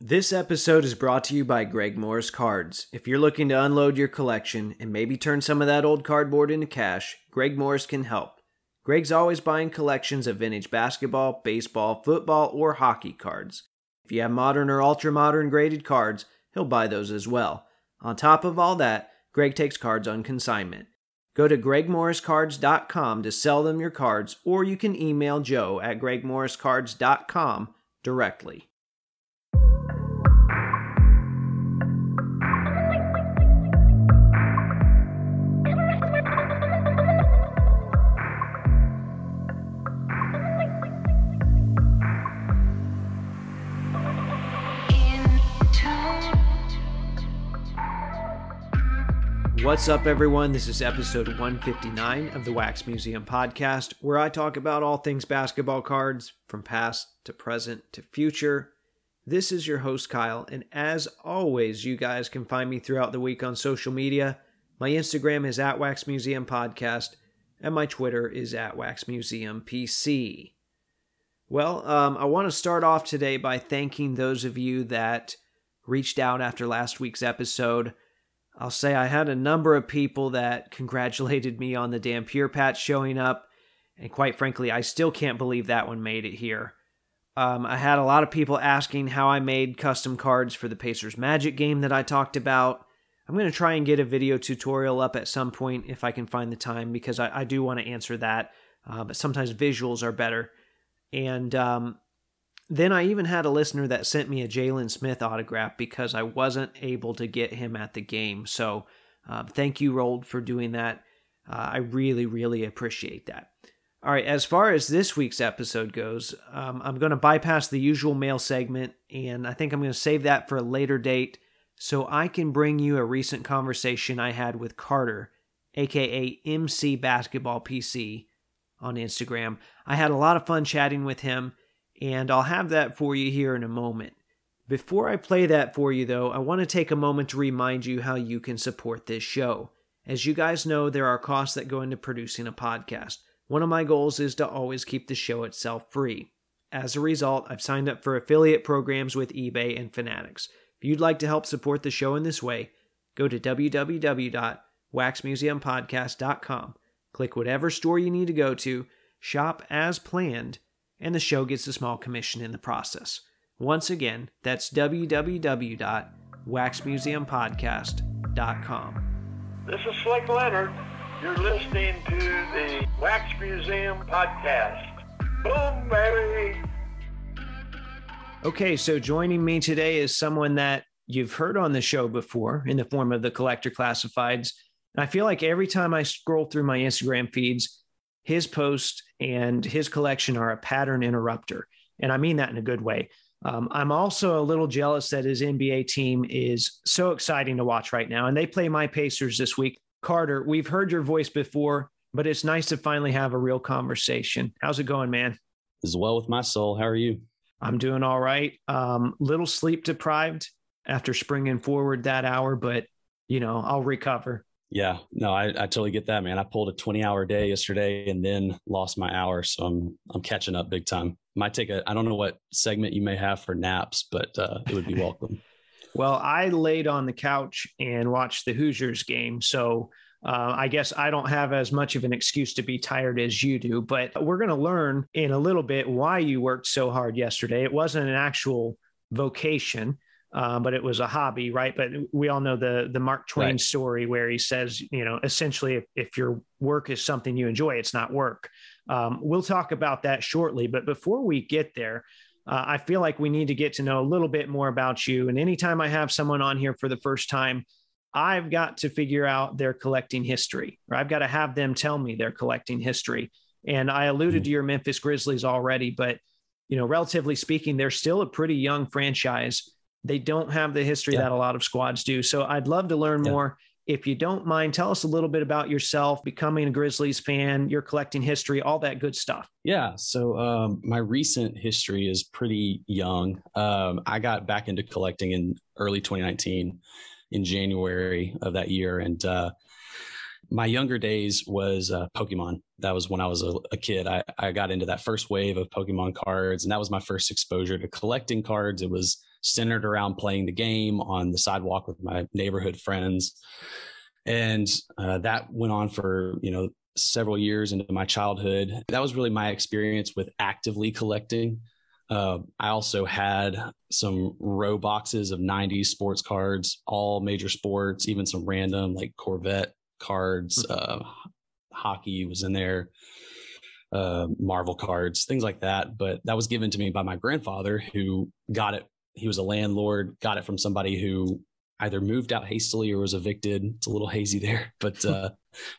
This episode is brought to you by Greg Morris Cards. If you're looking to unload your collection and maybe turn some of that old cardboard into cash, Greg Morris can help. Greg's always buying collections of vintage basketball, baseball, football, or hockey cards. If you have modern or ultra modern graded cards, he'll buy those as well. On top of all that, Greg takes cards on consignment. Go to gregmorriscards.com to sell them your cards, or you can email joe at gregmorriscards.com directly. What's up, everyone? This is episode 159 of the Wax Museum podcast, where I talk about all things basketball cards from past to present to future. This is your host, Kyle, and as always, you guys can find me throughout the week on social media. My Instagram is at Wax Museum Podcast, and my Twitter is at Wax Museum PC. Well, um, I want to start off today by thanking those of you that reached out after last week's episode. I'll say I had a number of people that congratulated me on the damn Pure Patch showing up, and quite frankly, I still can't believe that one made it here. Um, I had a lot of people asking how I made custom cards for the Pacers Magic game that I talked about. I'm going to try and get a video tutorial up at some point if I can find the time because I, I do want to answer that, uh, but sometimes visuals are better. And um, then I even had a listener that sent me a Jalen Smith autograph because I wasn't able to get him at the game. So uh, thank you, Rold, for doing that. Uh, I really, really appreciate that. All right, as far as this week's episode goes, um, I'm going to bypass the usual mail segment, and I think I'm going to save that for a later date so I can bring you a recent conversation I had with Carter, aka MC Basketball PC, on Instagram. I had a lot of fun chatting with him and I'll have that for you here in a moment. Before I play that for you, though, I want to take a moment to remind you how you can support this show. As you guys know, there are costs that go into producing a podcast. One of my goals is to always keep the show itself free. As a result, I've signed up for affiliate programs with eBay and Fanatics. If you'd like to help support the show in this way, go to www.waxmuseumpodcast.com, click whatever store you need to go to, shop as planned, and the show gets a small commission in the process. Once again, that's www.waxmuseumpodcast.com. This is Slick Leonard. You're listening to the Wax Museum Podcast. Boom, baby! Okay, so joining me today is someone that you've heard on the show before in the form of the collector classifieds. And I feel like every time I scroll through my Instagram feeds, his post and his collection are a pattern interrupter. And I mean that in a good way. Um, I'm also a little jealous that his NBA team is so exciting to watch right now. And they play my Pacers this week. Carter, we've heard your voice before, but it's nice to finally have a real conversation. How's it going, man? As well with my soul. How are you? I'm doing all right. Um, little sleep deprived after springing forward that hour, but you know, I'll recover. Yeah, no, I, I totally get that, man. I pulled a 20 hour day yesterday and then lost my hour. So I'm, I'm catching up big time. Might take a, I don't know what segment you may have for naps, but uh, it would be welcome. well, I laid on the couch and watched the Hoosiers game. So uh, I guess I don't have as much of an excuse to be tired as you do, but we're going to learn in a little bit why you worked so hard yesterday. It wasn't an actual vocation uh, but it was a hobby, right? But we all know the the Mark Twain right. story where he says, you know, essentially, if, if your work is something you enjoy, it's not work. Um, we'll talk about that shortly. But before we get there, uh, I feel like we need to get to know a little bit more about you. And anytime I have someone on here for the first time, I've got to figure out their collecting history, or I've got to have them tell me their collecting history. And I alluded mm-hmm. to your Memphis Grizzlies already, but you know, relatively speaking, they're still a pretty young franchise. They don't have the history yeah. that a lot of squads do. So I'd love to learn yeah. more. If you don't mind, tell us a little bit about yourself, becoming a Grizzlies fan, your collecting history, all that good stuff. Yeah. So um, my recent history is pretty young. Um, I got back into collecting in early 2019 in January of that year. And uh, my younger days was uh, Pokemon. That was when I was a, a, kid. I, I got into that first wave of Pokemon cards, and that was my first exposure to collecting cards. It was centered around playing the game on the sidewalk with my neighborhood friends. And uh, that went on for, you know, several years into my childhood. That was really my experience with actively collecting. Uh, I also had some row boxes of 90s sports cards, all major sports, even some random like Corvette cards. Hmm. Uh, hockey was in there, uh, Marvel cards, things like that. But that was given to me by my grandfather, who got it. He was a landlord, got it from somebody who either moved out hastily or was evicted. It's a little hazy there, but uh,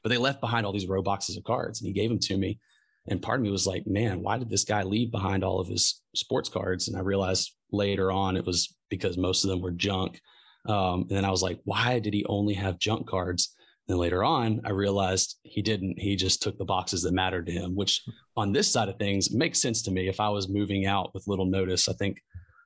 but they left behind all these row boxes of cards, and he gave them to me. And part of me was like, man, why did this guy leave behind all of his sports cards? And I realized later on it was because most of them were junk. Um, and then I was like, why did he only have junk cards? And Then later on, I realized he didn't. He just took the boxes that mattered to him, which on this side of things makes sense to me. If I was moving out with little notice, I think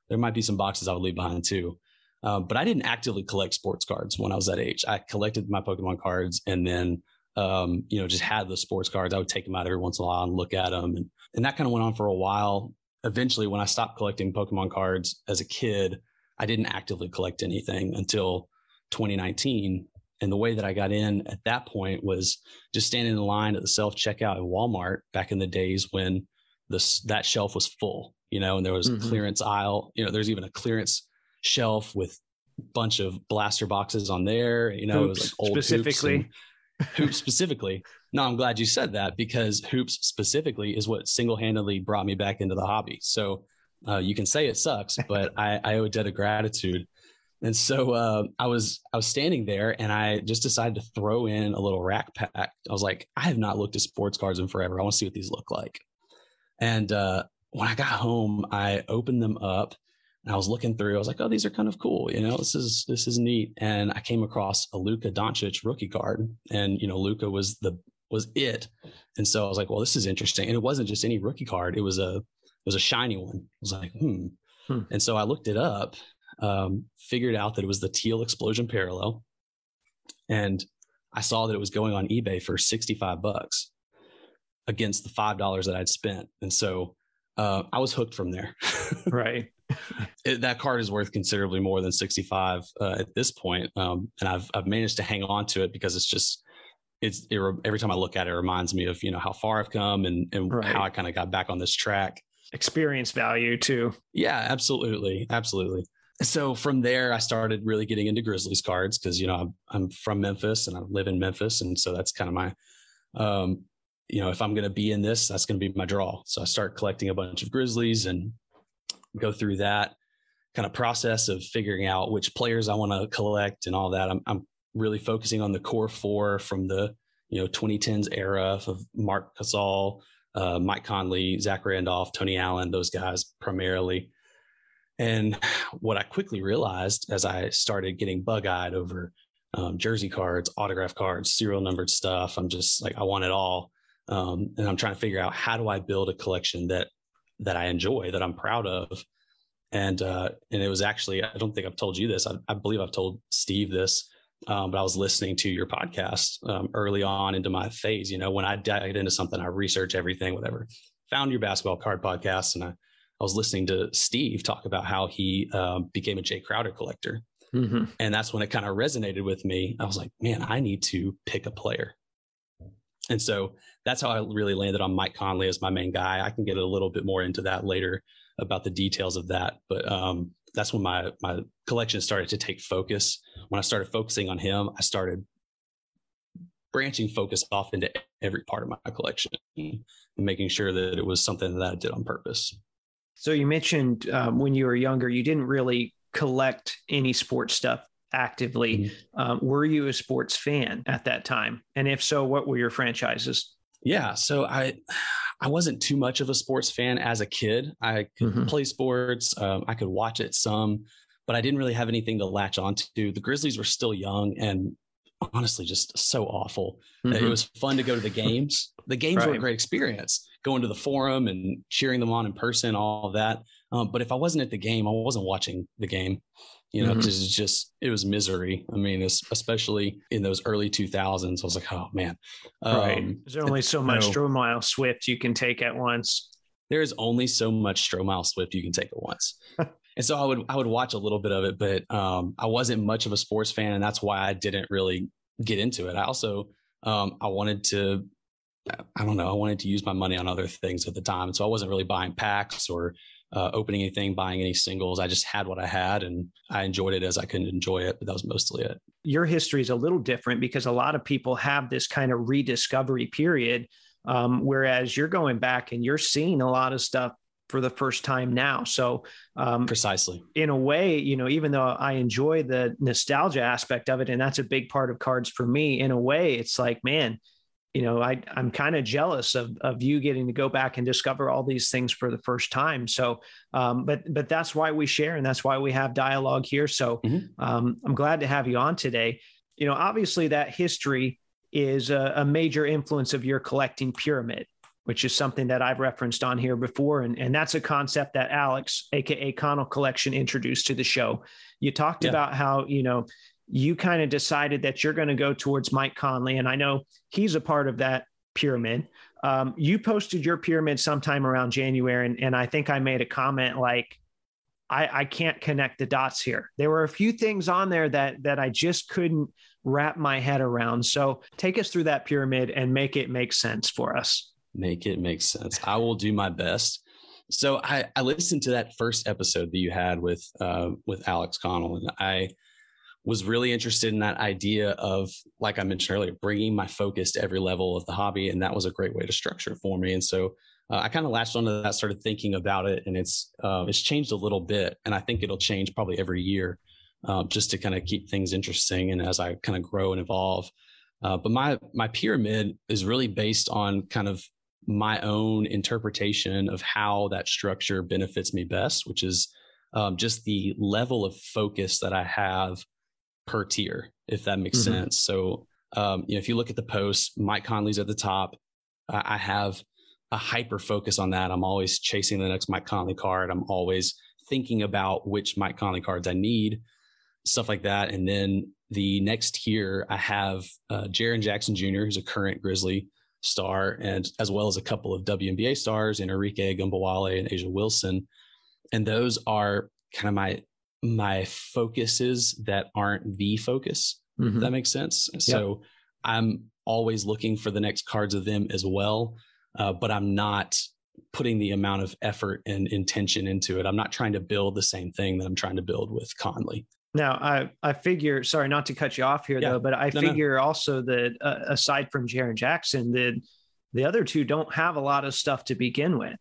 there might be some boxes I would leave behind too. Um, but I didn't actively collect sports cards when I was that age. I collected my Pokemon cards and then, um, you know, just had the sports cards. I would take them out every once in a while and look at them. And, and that kind of went on for a while. Eventually, when I stopped collecting Pokemon cards as a kid, I didn't actively collect anything until 2019 and the way that I got in at that point was just standing in line at the self checkout at Walmart back in the days when this that shelf was full, you know, and there was mm-hmm. a clearance aisle. You know, there's even a clearance shelf with a bunch of blaster boxes on there. You know, hoops, it was like old specifically. Hoops, hoops specifically. No, I'm glad you said that because hoops specifically is what single handedly brought me back into the hobby. So uh, you can say it sucks, but I, I owe a debt of gratitude and so uh, I was I was standing there and I just decided to throw in a little rack pack. I was like, I have not looked at sports cards in forever. I want to see what these look like. And uh, when I got home, I opened them up and I was looking through. I was like, oh, these are kind of cool. You know, this is this is neat. And I came across a Luka Doncic rookie card, and you know, Luka was the was it. And so I was like, well, this is interesting. And it wasn't just any rookie card; it was a it was a shiny one. I was like, hmm. hmm. And so I looked it up um, figured out that it was the teal explosion parallel. And I saw that it was going on eBay for 65 bucks against the $5 that I'd spent. And so uh, I was hooked from there. right. It, that card is worth considerably more than 65 uh, at this point. Um, and I've, I've managed to hang on to it because it's just, it's it, every time I look at it, it reminds me of, you know, how far I've come and, and right. how I kind of got back on this track. Experience value too. Yeah, absolutely. Absolutely so from there, I started really getting into Grizzlies cards because you know I'm, I'm, from Memphis and I live in Memphis, and so that's kind of my, um, you know, if I'm going to be in this, that's going to be my draw. So I start collecting a bunch of Grizzlies and go through that kind of process of figuring out which players I want to collect and all that. I'm, I'm really focusing on the core four from the you know 2010s era of Marc Gasol, uh, Mike Conley, Zach Randolph, Tony Allen, those guys primarily. And what I quickly realized as I started getting bug eyed over um, jersey cards, autograph cards, serial numbered stuff, I'm just like, I want it all. Um, and I'm trying to figure out how do I build a collection that that I enjoy, that I'm proud of. And uh, and it was actually, I don't think I've told you this. I, I believe I've told Steve this, um, but I was listening to your podcast um, early on into my phase. You know, when I dive into something, I research everything, whatever. Found your basketball card podcast, and I I was listening to Steve talk about how he um, became a Jae Crowder collector. Mm-hmm. And that's when it kind of resonated with me. I was like, man, I need to pick a player. And so that's how I really landed on Mike Conley as my main guy. I can get a little bit more into that later about the details of that. But um, that's when my my collection started to take focus. When I started focusing on him, I started branching focus off into every part of my collection and making sure that it was something that I did on purpose. So you mentioned um, when you were younger, you didn't really collect any sports stuff actively. Mm-hmm. Um, were you a sports fan at that time? And if so, what were your franchises? Yeah, so I I wasn't too much of a sports fan as a kid. I could mm-hmm. play sports, um, I could watch it some, but I didn't really have anything to latch onto. The Grizzlies were still young and honestly just so awful. Mm-hmm. It was fun to go to the games. The games right. were a great experience going to the forum and cheering them on in person, all of that. Um, but if I wasn't at the game, I wasn't watching the game, you know, mm-hmm. it's just, it was misery. I mean, especially in those early 2000s, I was like, oh man. Um, right. There's only so much know, Stromile Swift you can take at once. There is only so much Stromile Swift you can take at once. and so I would I would watch a little bit of it, but um, I wasn't much of a sports fan, and that's why I didn't really get into it. I also um, I wanted to I don't know I wanted to use my money on other things at the time, and so I wasn't really buying packs or uh, opening anything, buying any singles. I just had what I had, and I enjoyed it as I could enjoy it, but that was mostly it. Your history is a little different because a lot of people have this kind of rediscovery period. Um, whereas you're going back and you're seeing a lot of stuff for the first time now. So, um, precisely in a way, you know, even though I enjoy the nostalgia aspect of it, and that's a big part of cards for me, in a way, it's like, man, you know, I, I'm kind of jealous of, of you getting to go back and discover all these things for the first time. So, um, but, but that's why we share and that's why we have dialogue here. So, mm-hmm. um, I'm glad to have you on today. You know, obviously that history is a, a major influence of your collecting pyramid which is something that I've referenced on here before. And, and that's a concept that Alex, AKA Connell Collection, introduced to the show. You talked yeah. about how, you know, you kind of decided that you're going to go towards Mike Conley. And I know he's a part of that pyramid. Um, you posted your pyramid sometime around January. And, and I think I made a comment like, I, I can't connect the dots here. There were a few things on there that that I just couldn't wrap my head around. So take us through that pyramid and make it make sense for us make it make sense. I will do my best. So I, I listened to that first episode that you had with uh, with Alex Connell, and I was really interested in that idea of, like I mentioned earlier, bringing my focus to every level of the hobby, and that was a great way to structure it for me. And so uh, I kind of latched onto that, started thinking about it, and it's uh, it's changed a little bit, and I think it'll change probably every year, uh, just to kind of keep things interesting, and as I kind of grow and evolve. Uh, but my my pyramid is really based on kind of my own interpretation of how that structure benefits me best, which is um, just the level of focus that I have per tier, if that makes mm-hmm. sense. So, um, you know, if you look at the post, Mike Conley's at the top. I have a hyper focus on that. I'm always chasing the next Mike Conley card. I'm always thinking about which Mike Conley cards I need, stuff like that. And then the next tier, I have uh, Jaren Jackson Jr., who's a current Grizzly star, and as well as a couple of WNBA stars, Arike Ogunbowale and A'ja Wilson. And those are kind of my my focuses that aren't the focus. Mm-hmm. that makes sense. Yep. So I'm always looking for the next cards of them as well, uh, but I'm not putting the amount of effort and intention into it. I'm not trying to build the same thing that I'm trying to build with Conley. Now, I I figure, sorry, not to cut you off here yeah. though, but I no, figure no. also that uh, aside from Jaren Jackson, that the other two don't have a lot of stuff to begin with.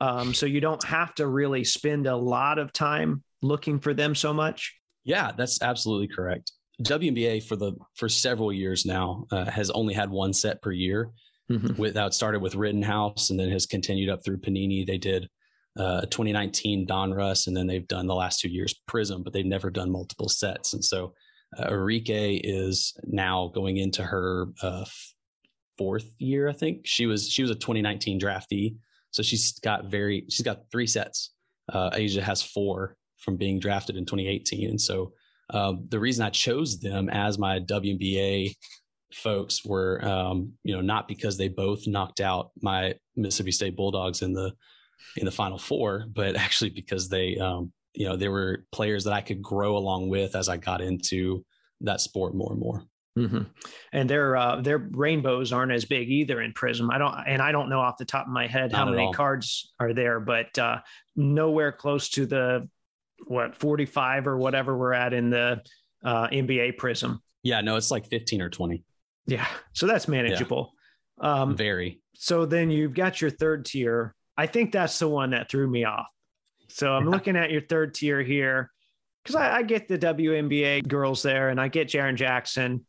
Um, so you don't have to really spend a lot of time looking for them so much. Yeah, that's absolutely correct. WNBA for the for several years now uh, has only had one set per year. Mm-hmm. Without started with Rittenhouse and then has continued up through Panini. They did uh, 2019 Donruss, and then they've done the last two years Prism, but they've never done multiple sets. And so uh, Arike is now going into her uh, fourth year, I think. She was she was a 2019 draftee, so she's got very she's got three sets. Uh, A'ja has four from being drafted in 2018, and so um, the reason I chose them as my WNBA folks were, um, you know, not because they both knocked out my Mississippi State Bulldogs in the in the final four, but actually because they, um, you know, there were players that I could grow along with as I got into that sport more and more. Mm-hmm. And their uh, their rainbows aren't as big either in Prism. I don't, and I don't know off the top of my head Not how many all. cards are there, but uh, nowhere close to the what 45 or whatever we're at in the uh, NBA Prism. Yeah, no, it's like 15 or 20. Yeah, so that's manageable. Yeah. Um, Very. So then you've got your third tier, I think that's the one that threw me off. So I'm looking at your third tier here because I, I, get the WNBA girls there and I get Jaren Jackson.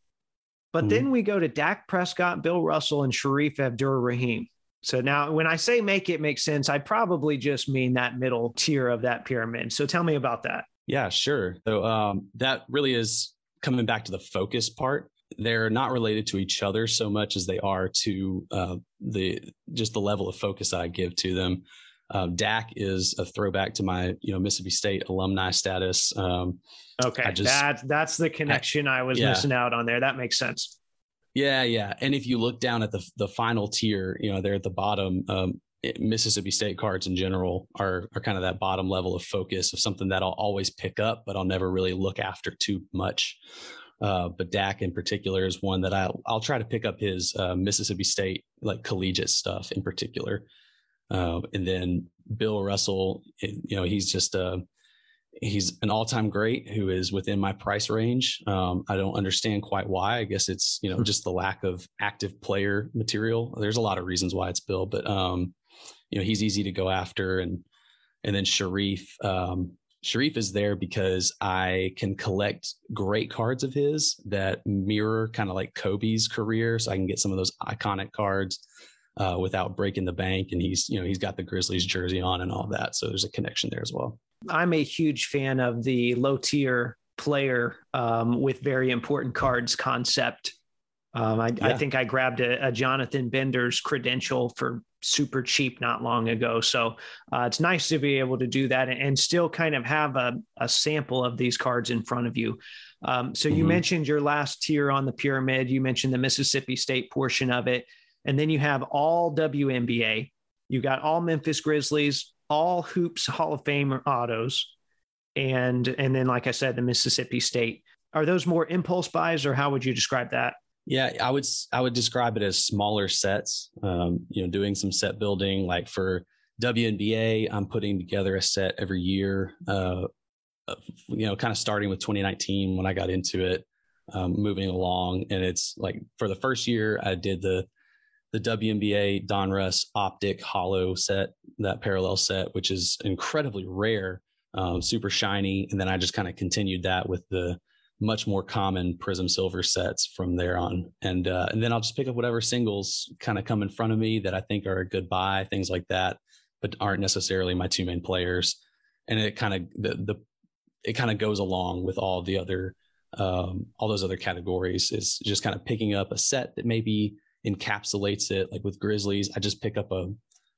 But mm then we go to Dak Prescott, Bill Russell, and Shareef Abdur-Rahim. So now when I say make it make sense, I probably just mean that middle tier of that pyramid. So tell me about that. Yeah, sure. So um, that really is coming back to the focus part they're not related to each other so much as they are to uh, the just the level of focus I give to them. Um, Dak is a throwback to my you know Mississippi State alumni status. Um, okay, just, that's that's the connection I, I was yeah. missing out on there. That makes sense. Yeah, yeah. And if you look down at the the final tier, you know, they're at the bottom. Um, Mississippi State cards in general are are kind of that bottom level of focus of something that I'll always pick up, but I'll never really look after too much. Uh, but Dak in particular is one that I'll I'll try to pick up his uh, Mississippi State like collegiate stuff in particular, uh, and then Bill Russell, you know, he's just a he's an all-time great who is within my price range. Um, I don't understand quite why. I guess it's you know hmm. just the lack of active player material. There's a lot of reasons why it's Bill, but um, you know he's easy to go after, and and then Shareef. Um, Shareef is there because I can collect great cards of his that mirror kind of like Kobe's career, so I can get some of those iconic cards. Uh, without breaking the bank, and he's you know he's got the Grizzlies jersey on and all that, so there's a connection there as well. I'm a huge fan of the low tier player um, with very important cards concept. Um, I, yeah. I, think I grabbed a, a, Jonathan Bender's credential for super cheap not long ago. So uh, it's nice to be able to do that and, still kind of have a, a, sample of these cards in front of you. Um, so you mm-hmm. mentioned your last tier on the pyramid. You mentioned the Mississippi State portion of it. And then you have all WNBA. You got all Memphis Grizzlies, all hoops Hall of Fame autos, and and then like I said, the Mississippi State. Are those more impulse buys, or how would you describe that? Yeah, I would I would describe it as smaller sets. Um, you know, doing some set building. Like for WNBA, I'm putting together a set every year. Uh, you know, kind of starting with 2019 when I got into it, um, moving along, and it's like for the first year I did the the WNBA Donruss Optic Holo set, that parallel set, which is incredibly rare, um, super shiny. And then I just kind of continued that with the much more common Prism Silver sets from there on. And uh, and then I'll just pick up whatever singles kind of come in front of me that I think are a good buy, things like that, but aren't necessarily my two main players. And it kind of the the it kind of goes along with all the other um, all those other categories is just kind of picking up a set that maybe encapsulates it. Like with Grizzlies, I just pick up a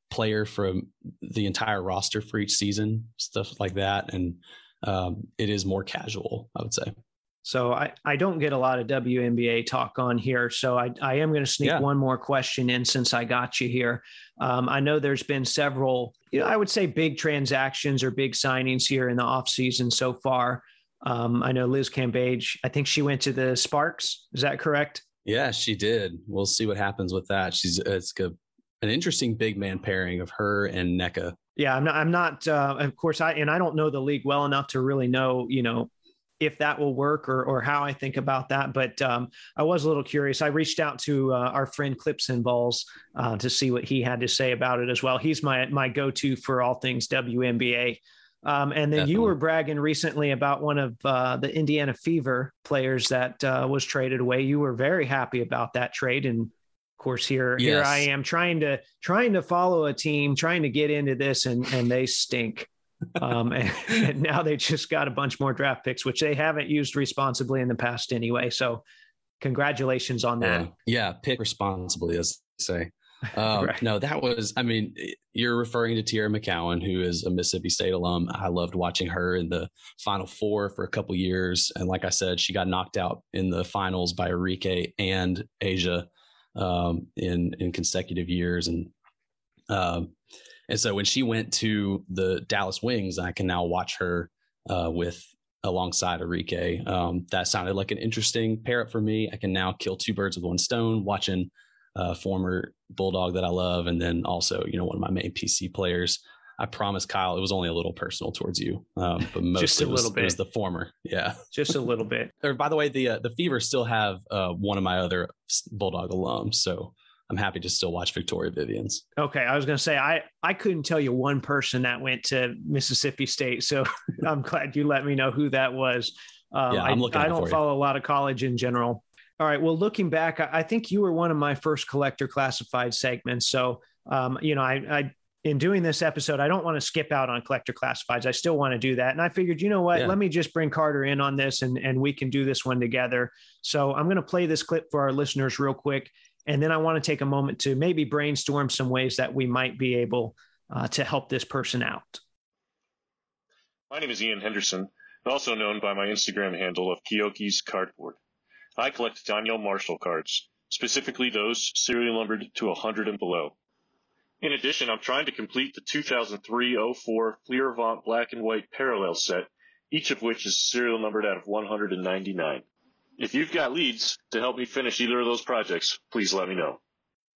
player from the entire roster for each season, stuff like that. And um, it is more casual, I would say. So I, I don't get a lot of WNBA talk on here. So I, I am going to sneak yeah. one more question in since I got you here. Um, I know there's been several, you know, I would say big transactions or big signings here in the offseason so far. Um, I know Liz Cambage, I think she went to the Sparks. Is that correct? Yeah, she did. We'll see what happens with that. She's it's a, an interesting big man pairing of her and Nneka. Yeah, I'm not. I'm not. Uh, of course, I and I don't know the league well enough to really know, you know, if that will work or or how I think about that. But um, I was a little curious. I reached out to uh, our friend Clips and Balls uh, to see what he had to say about it as well. He's my my go to for all things WNBA. Um, and then Definitely. you were bragging recently about one of uh, the Indiana Fever players that uh, was traded away. You were very happy about that trade, and of course here yes. here I am trying to trying to follow a team, trying to get into this, and and they stink. um, and, and now they just got a bunch more draft picks, which they haven't used responsibly in the past anyway. So, congratulations on that. Yeah, yeah pick responsibly, as they say. Um, right. No, that was, I mean, you're referring to Teaira McCowan, who is a Mississippi State alum. I loved watching her in the Final Four for a couple years. And like I said, she got knocked out in the finals by Arike and A'ja um, in, in consecutive years. And, um, and so when she went to the Dallas Wings, I can now watch her uh, with alongside Arike. Um, that sounded like an interesting pair up for me. I can now kill two birds with one stone watching uh, former Bulldog that I love, and then also you know one of my main PC players. I promise, Kyle, it was only a little personal towards you, um, but mostly just a little was, bit. was the former. Yeah, just a little bit. or by the way, the uh, the Fever still have uh, one of my other Bulldog alums, so I'm happy to still watch Victoria Vivians. Okay, I was going to say I I couldn't tell you one person that went to Mississippi State, so I'm glad you let me know who that was. Um, yeah, I'm looking. I, I don't follow a lot of college in general. All right. Well, looking back, I think you were one of my first collector classified segments. So, um, you know, I, I, in doing this episode, I don't want to skip out on collector classifieds. I still want to do that. And I figured, you know what? Yeah. Let me just bring Carter in on this and, and we can do this one together. So I'm going to play this clip for our listeners real quick. And then I want to take a moment to maybe brainstorm some ways that we might be able uh, to help this person out. My name is Ian Henderson, also known by my Instagram handle of Kyoki's Cardboard. I collect Donyell Marshall cards, specifically those serial numbered to 100 and below. In addition, I'm trying to complete the 2003-04 Fleer black and white parallel set, each of which is serial numbered out of 199. If you've got leads to help me finish either of those projects, please let me know.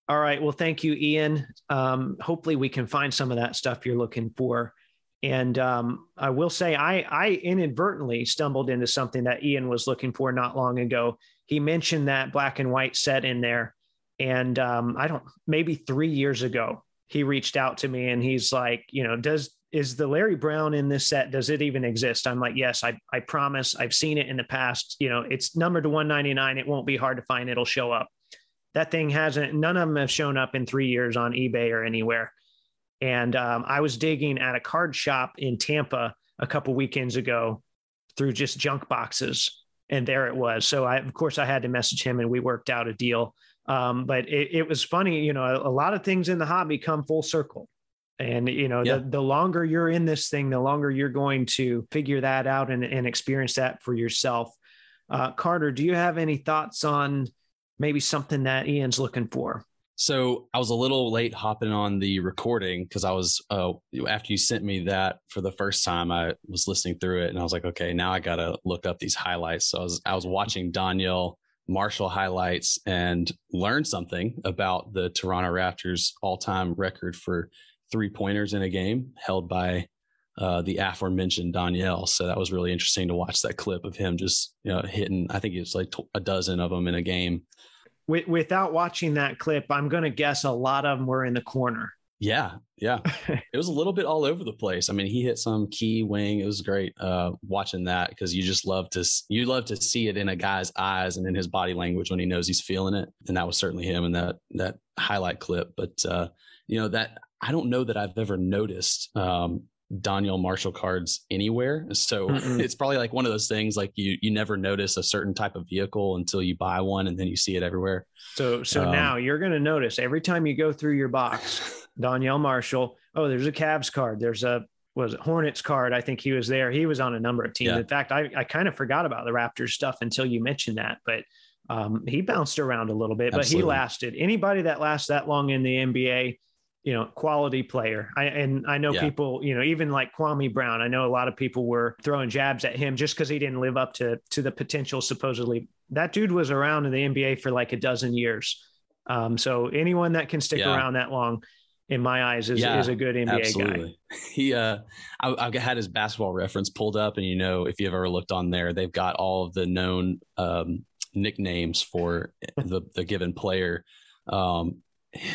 All right. Well, thank you, Ian. Um, hopefully, we can find some of that stuff you're looking for. And um, I will say, I, I inadvertently stumbled into something that Ian was looking for not long ago. He mentioned that black and white set in there. And um, I don't, maybe three years ago, he reached out to me and he's like, you know, does, is the Larry Brown in this set? Does it even exist? I'm like, yes, I, I promise. I've seen it in the past. You know, it's numbered to 199. It won't be hard to find. It'll show up. That thing hasn't, none of them have shown up in three years on eBay or anywhere. And um, I was digging at a card shop in Tampa a couple weekends ago through just junk boxes. And there it was. So I, of course, I had to message him and we worked out a deal. Um, but it, it, was funny, you know, a, a, lot of things in the hobby come full circle. And, you know, yeah. the, the longer you're in this thing, the longer you're going to figure that out and, and experience that for yourself. Uh, Carter, do you have any thoughts on maybe something that Ian's looking for? So I was a little late hopping on the recording because I was uh, after you sent me that for the first time, I was listening through it and I was like, okay, now I gotta look up these highlights. So I was I was watching Donyell Marshall highlights and learned something about the Toronto Raptors all time record for three pointers in a game held by uh, the aforementioned Donyell. So that was really interesting to watch that clip of him just you know hitting. I think it's like a dozen of them in a game without watching that clip, I'm going to guess a lot of them were in the corner. Yeah, yeah. it was a little bit all over the place. I mean, he hit some key wing. It was great uh, watching that because you just love to you love to see it in a guy's eyes and in his body language when he knows he's feeling it. And that was certainly him in that that highlight clip. But uh, you know that I don't know that I've ever noticed um, Donyell Marshall cards anywhere. So Mm-mm. it's probably like one of those things like you you never notice a certain type of vehicle until you buy one and then you see it everywhere. So so um, now you're going to notice every time you go through your box, Donyell Marshall, oh there's a Cavs card, there's a was it Hornets card. I think he was there. He was on a number of teams. Yeah. In fact, I, I kind of forgot about the Raptors stuff until you mentioned that, but um, he bounced around a little bit, Absolutely. but he lasted. Anybody that lasts that long in the NBA, you know, quality player. I, and I know yeah. people, you know, even like Kwame Brown, I know a lot of people were throwing jabs at him just because he didn't live up to to the potential supposedly. That dude was around in the NBA for like a dozen years. Um, so anyone that can stick yeah. around that long, in my eyes, is, yeah, is a good NBA absolutely. guy. He, uh, I, I had his basketball reference pulled up, and you know, if you've ever looked on there, they've got all of the known um, nicknames for the the given player. Um,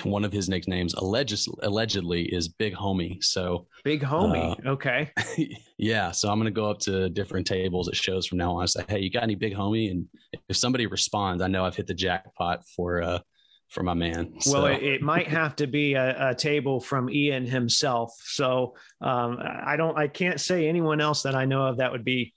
one of his nicknames alleged, allegedly is Big Homie. So Big Homie. Uh, okay. yeah. So I'm going to go up to different tables at shows from now on and say, Hey, you got any Big Homie? And if somebody responds, I know I've hit the jackpot for, uh, for my man. So. Well, it, it, might have to be a, a, table from Ian himself. So um, I don't, I can't say anyone else that I know of that would be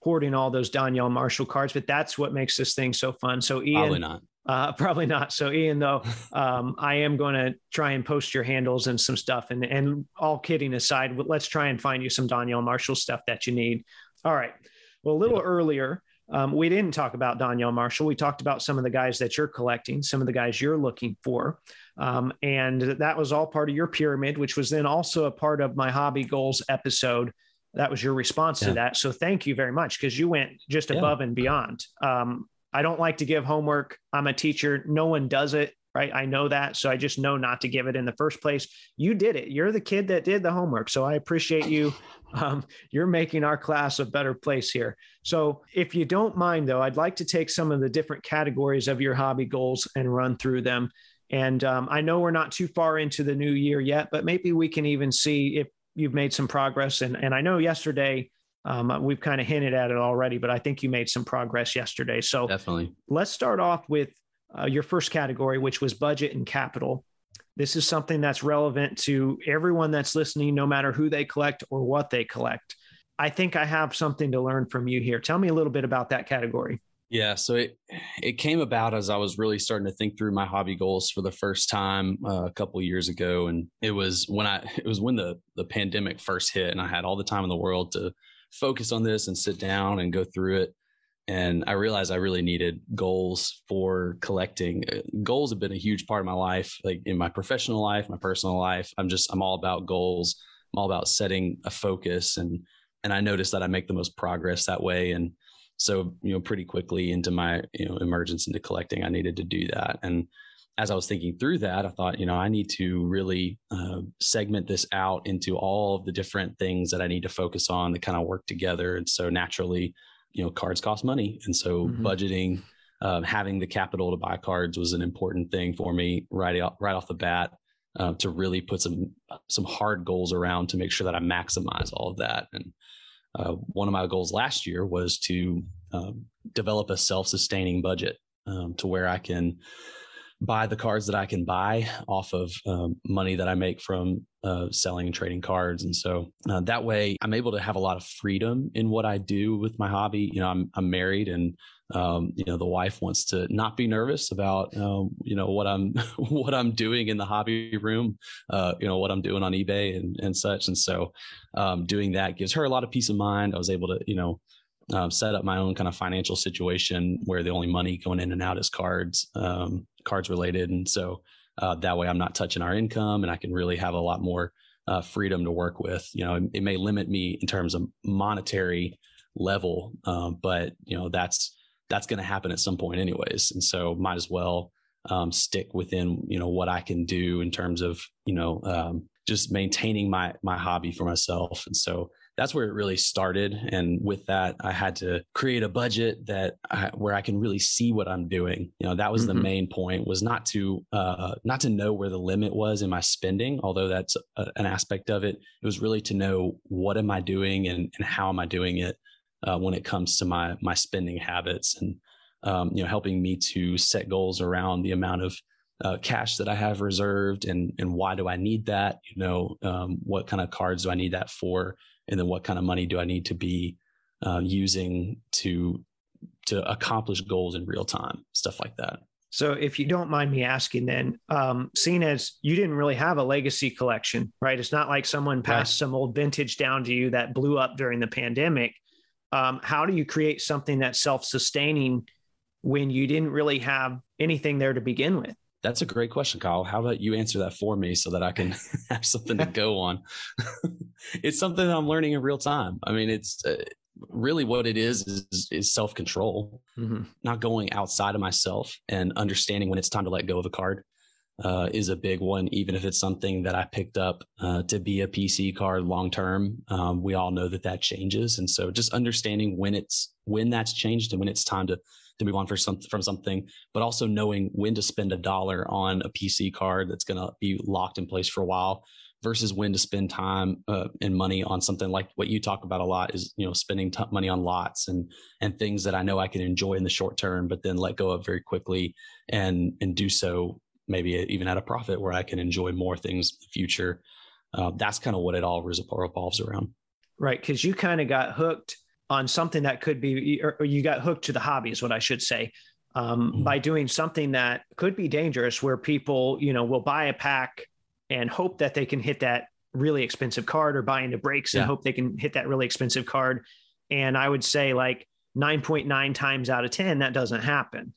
hoarding all those Donyell Marshall cards, but that's what makes this thing so fun. So Ian, Probably not. Uh, probably not. So, Ian, though, um, I am going to try and post your handles and some stuff. And and all kidding aside, let's try and find you some Donyell Marshall stuff that you need. All right. Well, a little yeah. earlier, um, we didn't talk about Donyell Marshall. We talked about some of the guys that you're collecting, some of the guys you're looking for. Um, and that was all part of your pyramid, which was then also a part of my hobby goals episode. That was your response yeah. to that. So thank you very much because you went just above yeah. and beyond. Um, I don't like to give homework. I'm a teacher. No one does it, right? I know that. So I just know not to give it in the first place. You did it. You're the kid that did the homework. So I appreciate you. Um, you're making our class a better place here. So if you don't mind, though, I'd like to take some of the different categories of your hobby goals and run through them. And um, I know we're not too far into the new year yet, but maybe we can even see if you've made some progress. And, and I know yesterday, um, we've kind of hinted at it already, but I think you made some progress yesterday. So definitely, let's start off with uh, your first category, which was budget and capital. This is something that's relevant to everyone that's listening, no matter who they collect or what they collect. I think I have something to learn from you here. Tell me a little bit about that category. Yeah, so it it came about as I was really starting to think through my hobby goals for the first time uh, a couple years ago, and it was when I it was when the the pandemic first hit, and I had all the time in the world to focus on this and sit down and go through it. and I realized I really needed goals for collecting. Uh, goals have been a huge part of my life, like in my professional life, my personal life. I'm just I'm all about goals. I'm all about setting a focus, and and I noticed that I make the most progress that way. And so you know, pretty quickly into my you know emergence into collecting, I needed to do that. And as I was thinking through that, I thought, you know, I need to really uh, segment this out into all of the different things that I need to focus on that kind of work together. And so naturally, you know, cards cost money. And so mm-hmm. budgeting, um, having the capital to buy cards was an important thing for me right, out, right off the bat uh, to really put some, some hard goals around to make sure that I maximize all of that. And uh, one of my goals last year was to um, develop a self-sustaining budget um, to where I can buy the cards that I can buy off of um, money that I make from uh, selling and trading cards. And so uh, that way I'm able to have a lot of freedom in what I do with my hobby. You know, I'm, I'm married and, um, you know, the wife wants to not be nervous about, um, you know, what I'm, what I'm doing in the hobby room, uh, you know, what I'm doing on eBay and, and such. And so um, doing that gives her a lot of peace of mind. I was able to, you know, um, set up my own kind of financial situation where the only money going in and out is cards, um, cards related, and so uh, that way I'm not touching our income, and I can really have a lot more uh, freedom to work with. You know, it, it, may limit me in terms of monetary level, um, but you know that's that's going to happen at some point anyways, and so might as well um, stick within you know what I can do in terms of you know um, just maintaining my my hobby for myself, and so that's where it really started. And with that, I had to create a budget that I, where I can really see what I'm doing. You know, that was mm-hmm. the main point was not to uh, not to know where the limit was in my spending, although that's a, an aspect of it. It was really to know what am I doing and, and how am I doing it uh, when it comes to my my spending habits and um, you know helping me to set goals around the amount of uh, cash that I have reserved and and why do I need that? You know, um, what kind of cards do I need that for? And then what kind of money do I need to be uh, using to to accomplish goals in real time, stuff like that. So, if you don't mind me asking, then, um, seeing as you didn't really have a legacy collection, right? It's not like someone passed right. some old vintage down to you that blew up during the pandemic. Um, how do you create something that's self sustaining when you didn't really have anything there to begin with? That's a great question, Kyle. How about you answer that for me so that I can have something to go on? it's something that I'm learning in real time. I mean, it's uh, really what it is is, is self control, mm-hmm. not going outside of myself and understanding when it's time to let go of a card. Uh, is a big one, even if it's something that I picked up uh, to be a PC card long term. Um, we all know that that changes, and so just understanding when it's when that's changed and when it's time to to move on for some, from something, but also knowing when to spend a dollar on a PC card that's going to be locked in place for a while versus when to spend time uh, and money on something like what you talk about a lot is you know spending t- money on lots and and things that I know I can enjoy in the short term, but then let go of very quickly and and do so maybe even at a profit where I can enjoy more things in the future. Uh, that's kind of what it all revolves around. Right, because you kind of got hooked on something that could be, or you got hooked to the hobby, is what I should say, um, mm-hmm. by doing something that could be dangerous, where people, you know, will buy a pack and hope that they can hit that really expensive card, or buy into breaks yeah. and hope they can hit that really expensive card. And I would say like 9.9 times out of 10, that doesn't happen.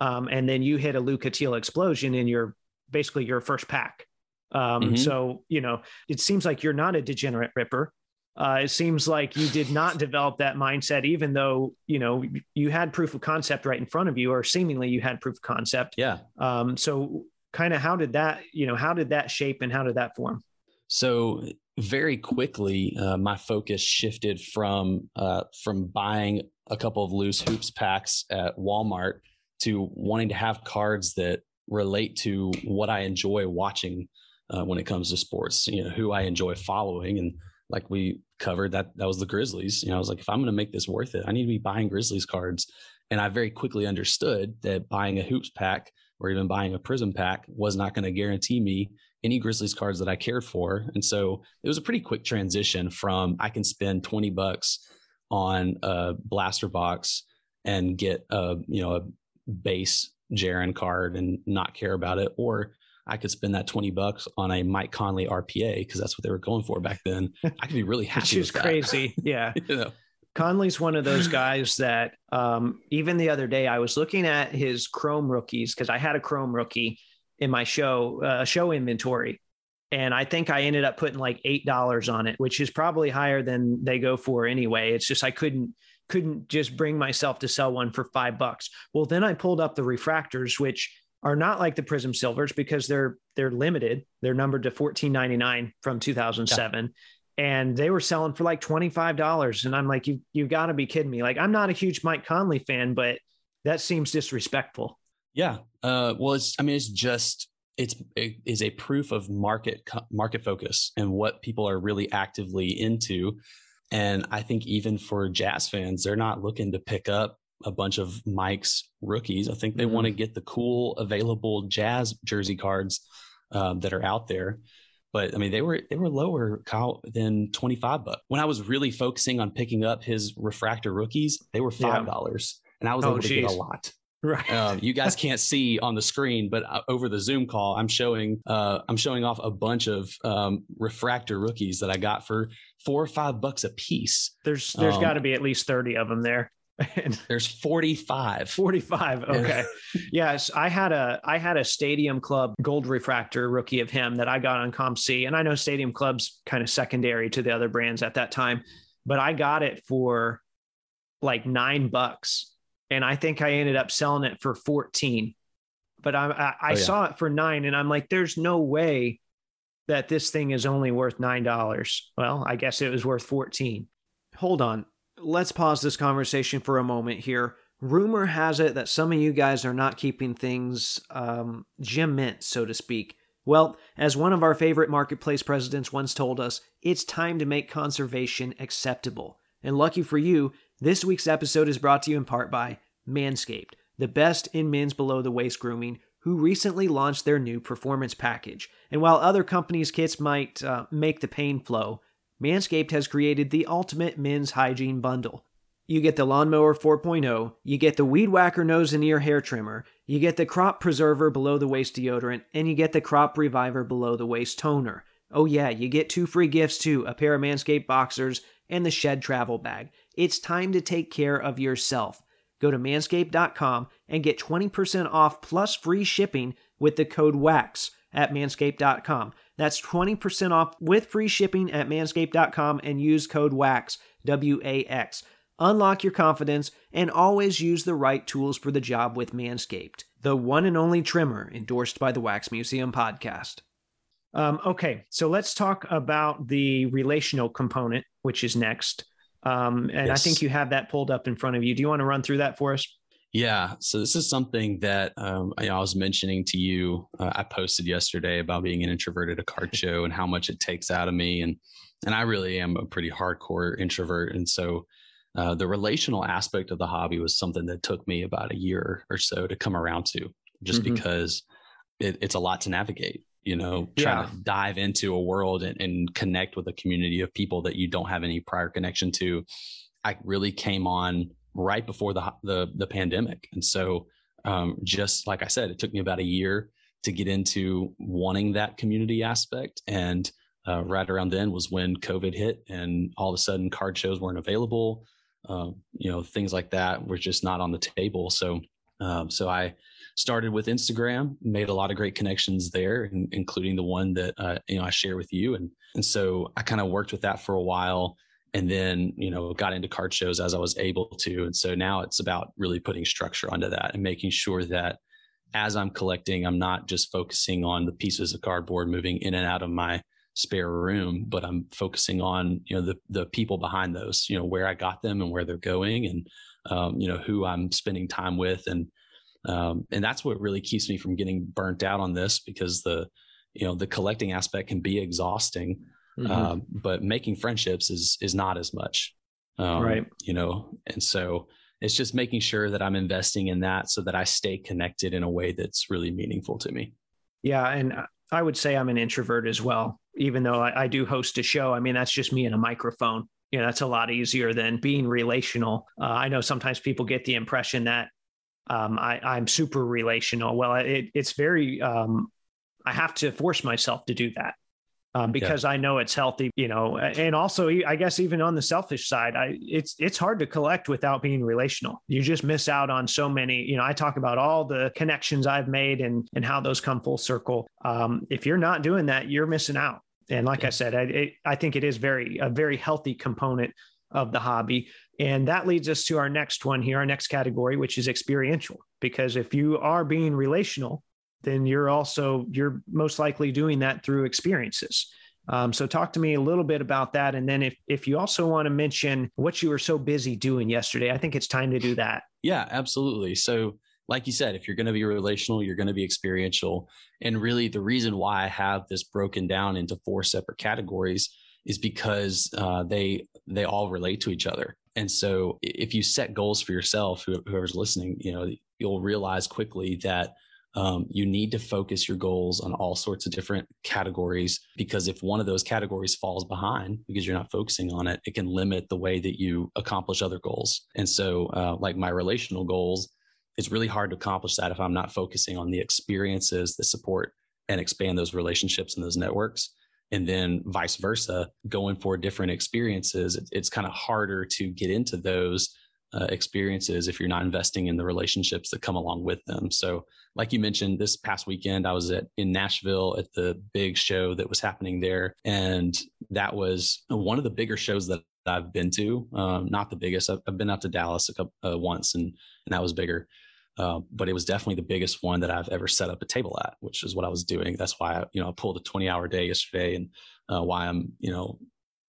Um, and then you hit a Luka Teal explosion in your basically your first pack. Um, mm-hmm. So, you know, it seems like you're not a degenerate ripper. Uh, it seems like you did not develop that mindset, even though you know you had proof of concept right in front of you, or seemingly you had proof of concept. Yeah. Um, so, kind of, how did that, you know, how did that shape and how did that form? So, very quickly, uh, my focus shifted from uh, from buying a couple of loose hoops packs at Walmart to wanting to have cards that relate to what I enjoy watching uh, when it comes to sports. You know, who I enjoy following and like we covered that that was the Grizzlies. You know, I was like, if I'm going to make this worth it, I need to be buying Grizzlies cards. And I very quickly understood that buying a hoops pack or even buying a prism pack was not going to guarantee me any Grizzlies cards that I cared for. And so it was a pretty quick transition from I can spend 20 bucks on a blaster box and get a, you know, a base Jaren card and not care about it, or I could spend that 20 bucks on a Mike Conley RPA because that's what they were going for back then. I could be really happy. Which is crazy. Yeah. you know? Conley's one of those guys that um, even the other day I was looking at his Chrome rookies because I had a Chrome rookie in my show uh, show inventory, and I think I ended up putting like eight dollars on it, which is probably higher than they go for anyway. It's just I couldn't couldn't just bring myself to sell one for five bucks. Well, then I pulled up the refractors, which are not like the Prizm Silvers because they're they're limited. They're numbered to fourteen ninety nine from two thousand seven. Yeah and they were selling for like $25 and i'm like you you got to be kidding me. Like i'm not a huge mike conley fan but that seems disrespectful. Yeah. Uh, well it's i mean it's just it's it is a proof of market market focus and what people are really actively into. And i think even for jazz fans they're not looking to pick up a bunch of mike's rookies i think they mm-hmm. want to get the cool available jazz jersey cards um, that are out there but I mean, they were they were lower Kyle than twenty five bucks. When I was really focusing on picking up his refractor rookies, they were five dollars, yeah. and I was oh, able to geez. get a lot. Right. Uh, you guys can't see on the screen, but uh, over the Zoom call, I'm showing uh, I'm showing off a bunch of um, refractor rookies that I got for four or five bucks a piece. There's there's um, got to be at least thirty of them there. There's 45. 45. Okay. yes, I had a I had a Stadium Club Gold Refractor rookie of him that I got on COMC, and I know Stadium Club's kind of secondary to the other brands at that time, but I got it for like nine bucks, and I think I ended up selling it for 14. But I I, I oh, yeah. saw it for nine, and I'm like, there's no way that this thing is only worth nine dollars. Well, I guess it was worth 14. Hold on let's pause this conversation for a moment here. Rumor has it that some of you guys are not keeping things um, gem mint, so to speak. Well, as one of our favorite marketplace presidents once told us, it's time to make conservation acceptable. And lucky for you, this week's episode is brought to you in part by Manscaped, the best in men's below the waist grooming, who recently launched their new performance package. And while other companies' kits might uh, make the pain flow, Manscaped has created the ultimate men's hygiene bundle. You get the Lawnmower 4.0, you get the Weed Whacker nose and ear hair trimmer, you get the Crop Preserver below the waist deodorant, and you get the Crop Reviver below the waist toner. Oh, yeah, you get two free gifts too a pair of Manscaped boxers and the Shed travel bag. It's time to take care of yourself. Go to manscaped.com and get 20% off plus free shipping with the code WAX at manscaped.com. That's 20% off with free shipping at manscaped.com and use code WAX, W A X. Unlock your confidence and always use the right tools for the job with Manscaped, the one and only trimmer endorsed by the Wax Museum podcast. Um, okay, so let's talk about the relational component, which is next. Um, and yes. I think you have that pulled up in front of you. Do you want to run through that for us? Yeah. So this is something that um, I, I, was mentioning to you. Uh, I posted yesterday about being an introvert at a card show and how much it takes out of me, and and I really am a pretty hardcore introvert, and so uh, the relational aspect of the hobby was something that took me about a year or so to come around to, just mm-hmm. because it, it's a lot to navigate. You know, trying yeah. to dive into a world and, and connect with a community of people that you don't have any prior connection to. I really came on right before the the, the pandemic, and so um, just like I said, it took me about a year to get into wanting that community aspect. And uh, right around then was when COVID hit, and all of a sudden card shows weren't available. Um, you know, things like that were just not on the table. So, um, so I started with Instagram, made a lot of great connections there, including the one that uh, you know I share with you, and and so I kind of worked with that for a while and then you know got into card shows as i was able to. And so now it's about really putting structure onto that and making sure that as i'm collecting i'm not just focusing on the pieces of cardboard moving in and out of my spare room but i'm focusing on you know the the people behind those you know where i got them and where they're going and um, you know who i'm spending time with. And um, and that's what really keeps me from getting burnt out on this because the you know the collecting aspect can be exhausting Mm-hmm. Um, but making friendships is is not as much, um, right? You know, and so it's just making sure that I'm investing in that so that I stay connected in a way that's really meaningful to me. Yeah, and I would say I'm an introvert as well, even though I, I do host a show. I mean, that's just me and a microphone. You know, that's a lot easier than being relational. Uh, I know sometimes people get the impression that um, I, am super relational. Well, it, it's very, um, I have to force myself to do that um, because yeah. I know it's healthy, you know, and also I guess even on the selfish side, I it's it's hard to collect without being relational. You just miss out on so many. You know, I talk about all the connections I've made and and how those come full circle. Um, if you're not doing that, you're missing out. And like yeah. I said, I it, I think it is very a very healthy component of the hobby. And that leads us to our next one here, our next category, which is experiential. Because if you are being relational, then you're also you're most likely doing that through experiences. Um, so talk to me a little bit about that, and then if if you also want to mention what you were so busy doing yesterday, I think it's time to do that. Yeah, absolutely. So like you said, if you're going to be relational, you're going to be experiential. And really, the reason why I have this broken down into four separate categories is because uh, they they all relate to each other. And so, if you set goals for yourself, whoever's listening, you know, you'll realize quickly that um, you need to focus your goals on all sorts of different categories because if one of those categories falls behind because you're not focusing on it, it can limit the way that you accomplish other goals. And so, uh, like my relational goals, it's really hard to accomplish that if I'm not focusing on the experiences that support and expand those relationships and those networks. And then vice versa, going for different experiences, it's kind of harder to get into those uh, experiences if you're not investing in the relationships that come along with them. So, like you mentioned, this past weekend I was at in Nashville at the big show that was happening there, and that was one of the bigger shows that I've been to. Um, not the biggest. I've, I've, been out to Dallas a couple, uh, once, and and that was bigger. Uh, but it was definitely the biggest one that I've ever set up a table at, which is what I was doing. That's why I, you know I pulled a 20 hour day yesterday, and uh, why I'm you know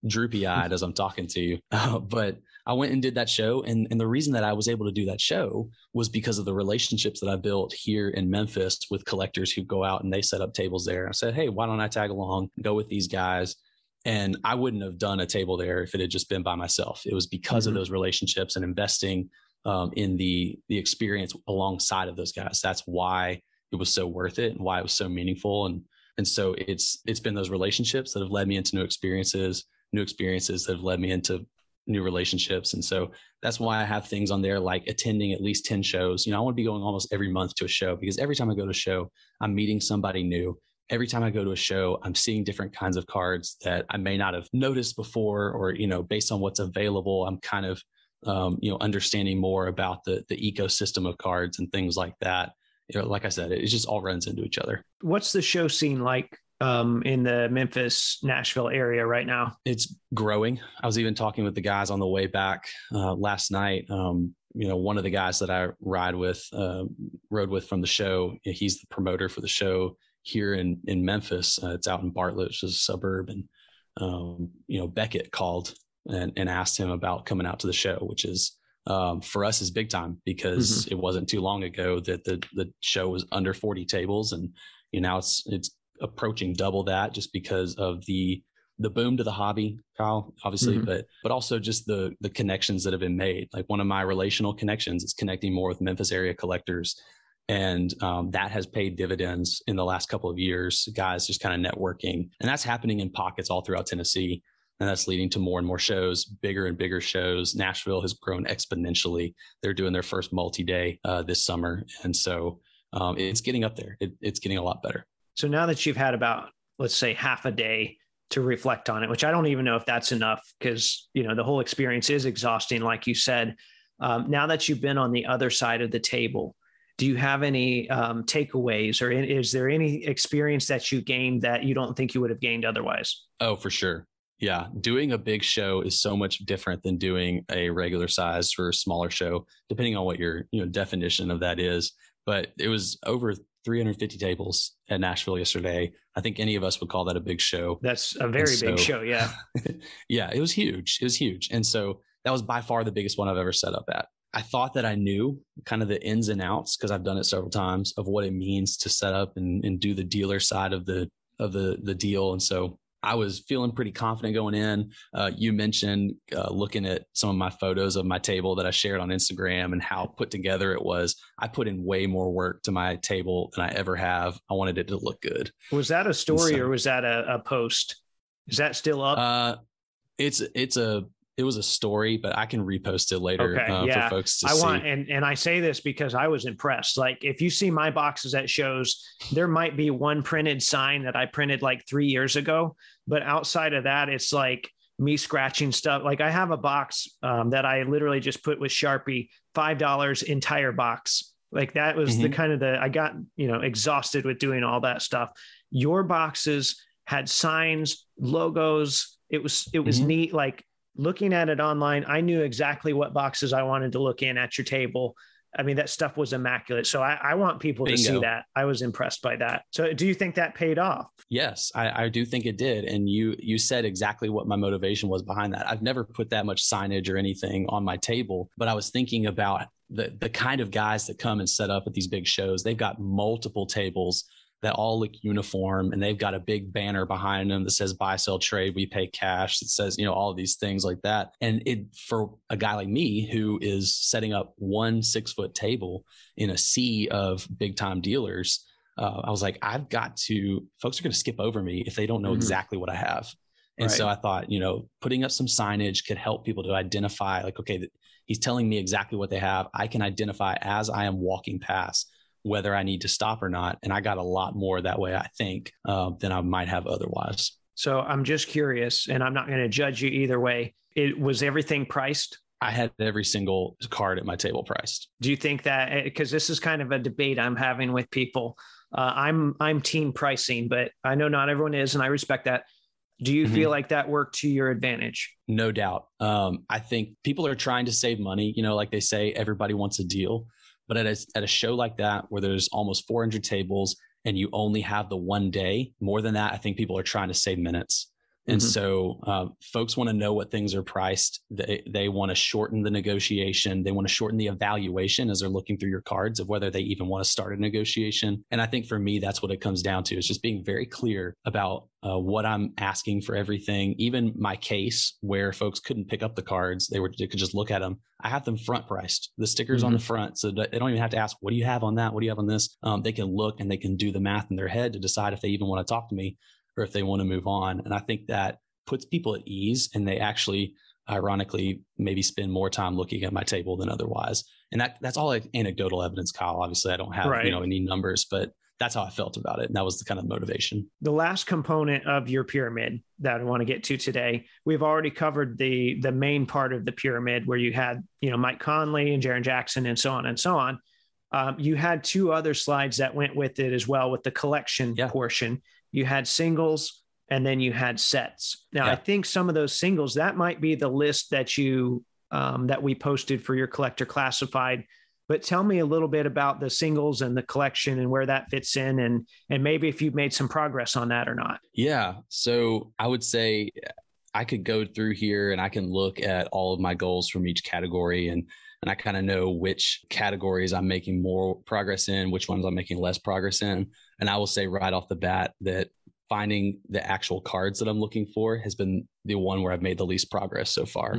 droopy eyed as I'm talking to you. Uh, but I went and did that show. And, and the reason that I was able to do that show was because of the relationships that I built here in Memphis with collectors who go out and they set up tables there. I said, Hey, why don't I tag along, go with these guys? And I wouldn't have done a table there if it had just been by myself. It was because mm-hmm. of those relationships and investing um, in the the experience alongside of those guys. That's why it was so worth it and why it was so meaningful. And and so it's it's been those relationships that have led me into new experiences, new experiences that have led me into new relationships. And so that's why I have things on there like attending at least 10 shows. You know, I want to be going almost every month to a show because every time I go to a show, I'm meeting somebody new. Every time I go to a show, I'm seeing different kinds of cards that I may not have noticed before, or, you know, based on what's available, I'm kind of, um, you know, understanding more about the, the ecosystem of cards and things like that. You know, like I said, it just all runs into each other. What's the show scene like um, in the Memphis, Nashville area right now? It's growing. I was even talking with the guys on the way back uh, last night. Um, you know, one of the guys that I ride with, uh, rode with from the show, he's the promoter for the show here in in Memphis. Uh, it's out in Bartlett, which is a suburb, and um, you know, Beckett called and, and asked him about coming out to the show, which is um, for us is big time because mm-hmm. it wasn't too long ago that the the show was under 40 tables and you know now it's it's approaching double that just because of the the boom to the hobby, Kyle, obviously, mm-hmm. but but also just the the connections that have been made. Like one of my relational connections is connecting more with Memphis area collectors, and um, that has paid dividends in the last couple of years. Guys just kind of networking, and that's happening in pockets all throughout Tennessee, and that's leading to more and more shows, bigger and bigger shows. Nashville has grown exponentially. They're doing their first multi day uh, this summer, and so um, it's getting up there. It, it's getting a lot better. So now that you've had about, let's say, half a day to reflect on it, which I don't even know if that's enough because, you know, the whole experience is exhausting, like you said. Um, now that you've been on the other side of the table, do you have any um, takeaways or is there any experience that you gained that you don't think you would have gained otherwise? Oh, for sure. Yeah, doing a big show is so much different than doing a regular size or smaller show, depending on what your you know definition of that is. But it was over 350 tables at Nashville yesterday. I think any of us would call that a big show. That's a very so, big show. Yeah. yeah, it was huge. It was huge. And so that was by far the biggest one I've ever set up at. I thought that I knew kind of the ins and outs because I've done it several times of what it means to set up and, and do the dealer side of the of the the deal. And so I was feeling pretty confident going in. Uh, you mentioned uh, looking at some of my photos of my table that I shared on Instagram and how put together it was. I put in way more work to my table than I ever have. I wanted it to look good. Was that a story so, or was that a, a, post? Is that still up? Uh, it's it's a it was a story, but I can repost it later Okay, uh, yeah. for folks to see. I see. want and and I say this because I was impressed. Like if you see my boxes at shows, there might be one printed sign that I printed like 3 years ago, but outside of that it's like me scratching stuff. Like I have a box um, that I literally just put with Sharpie, $5 entire box. Like that was the Mhm. kind of the I got, you know, exhausted with doing all that stuff. Your boxes had signs, logos. It was it was Mhm. neat like looking at it online, I knew exactly what boxes I wanted to look in at your table. I mean, that stuff was immaculate. So I, I want people to see that. I was impressed by that. So do you think that paid off? Yes, I, I do think it did, and you you said exactly what my motivation was behind that. I've never put that much signage or anything on my table, but I was thinking about the the kind of guys that come and set up at these big shows. They've got multiple tables that all look uniform, and they've got a big banner behind them that says "Buy, Sell, Trade." We pay cash. That says you know all these things like that. And it for a guy like me who is setting up one six foot table in a sea of big time dealers uh, I was like, I've got to, folks are going to skip over me if they don't know Mhm. exactly what I have. And so I thought, you know, putting up some signage could help people to identify, like, okay, he's telling me exactly what they have. I can identify as I am walking past whether I need to stop or not. And I got a lot more that way, I think, uh, than I might have otherwise. So I'm just curious, and I'm not going to judge you either way. It was everything priced. I had every single card at my table priced. Do you think that because this is kind of a debate I'm having with people? Uh, I'm I'm team pricing, but I know not everyone is, and I respect that. Do you Mhm. feel like that worked to your advantage? No doubt. Um, I think people are trying to save money. You know, like they say, everybody wants a deal. But at a, at a show like that, where there's almost 400 tables and you only have the one day, more than that, I think people are trying to save minutes. And Mhm. so, um, folks want to know what things are priced. They they want to shorten the negotiation. They want to shorten the evaluation as they're looking through your cards of whether they even want to start a negotiation. And I think for me, that's what it comes down to: is just being very clear about uh, what I'm asking for everything. Even my case where folks couldn't pick up the cards, they were they could just look at them. I have them front priced, the stickers on the front, so they don't even have to ask, "What do you have on that? What do you have on this?" Um, they can look and they can do the math in their head to decide if they even want to talk to me or if they want to move on. And I think that puts people at ease, and they actually, ironically, maybe spend more time looking at my table than otherwise. And that that's all like anecdotal evidence, Kyle. Obviously, I don't have Right. you know any numbers, but that's how I felt about it, and that was the kind of motivation. the last component of your pyramid that I want to get to today, we've already covered the the main part of the pyramid where you had you know Mike Conley and Jaren Jackson and so on and so on. Um, you had two other slides that went with it as well with the collection Yeah. portion. You had singles and then you had sets. Now I think some of those singles that might be the list that you um, that we posted for your collector classified. But tell me a little bit about the singles and the collection and where that fits in, and and maybe if you've made some progress on that or not. Yeah. So I would say I could go through here and I can look at all of my goals from each category and and I kind of know which categories I'm making more progress in, which ones I'm making less progress in. And I will say right off the bat that finding the actual cards that I'm looking for has been the one where I've made the least progress so far.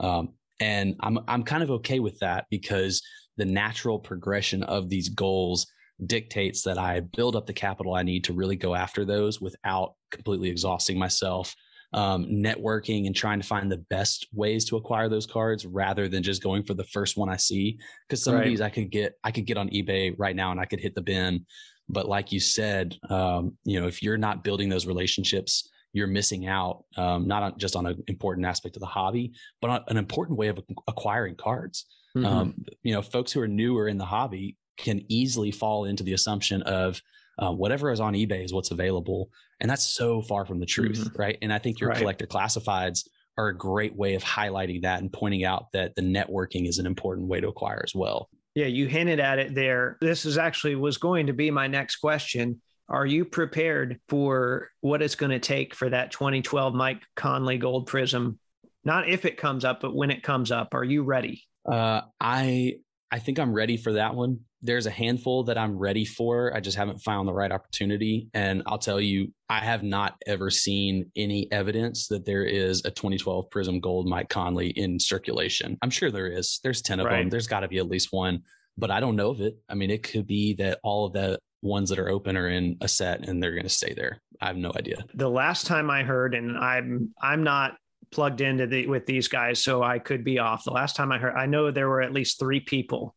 Um, and I'm I'm kind of okay with that because the natural progression of these goals dictates that I build up the capital I need to really go after those without completely exhausting myself. Um, networking and trying to find the best ways to acquire those cards rather than just going for the first one I see. Because some Right. of these I could get, I could get on eBay right now and I could hit the bin. But like you said, um, you know, if you're not building those relationships, you're missing out um, not on, just on an important aspect of the hobby, but on an important way of acquiring cards. Mhm. Um, you know, folks who are newer in the hobby can easily fall into the assumption of uh, whatever is on eBay is what's available, and that's so far from the truth, right? And I think your Right. collector classifieds are a great way of highlighting that and pointing out that the networking is an important way to acquire as well. Yeah, you hinted at it there. This is actually was going to be my next question. Are you prepared for what it's going to take for that 2012 Mike Conley Gold Prizm? Not if it comes up, but when it comes up. Are you ready? Uh, I I think I'm ready for that one. There's a handful that I'm ready for. I just haven't found the right opportunity. And I'll tell you, I have not ever seen any evidence that there is a 2012 Prizm Gold Mike Conley in circulation. I'm sure there is. There's 10 of Right. them. There's got to be at least one, but I don't know of it. I mean, it could be that all of the ones that are open are in a set and they're going to stay there. I have no idea. The last time I heard, and I'm I'm not plugged into the with these guys, so I could be off. The last time I heard, I know there were at least three people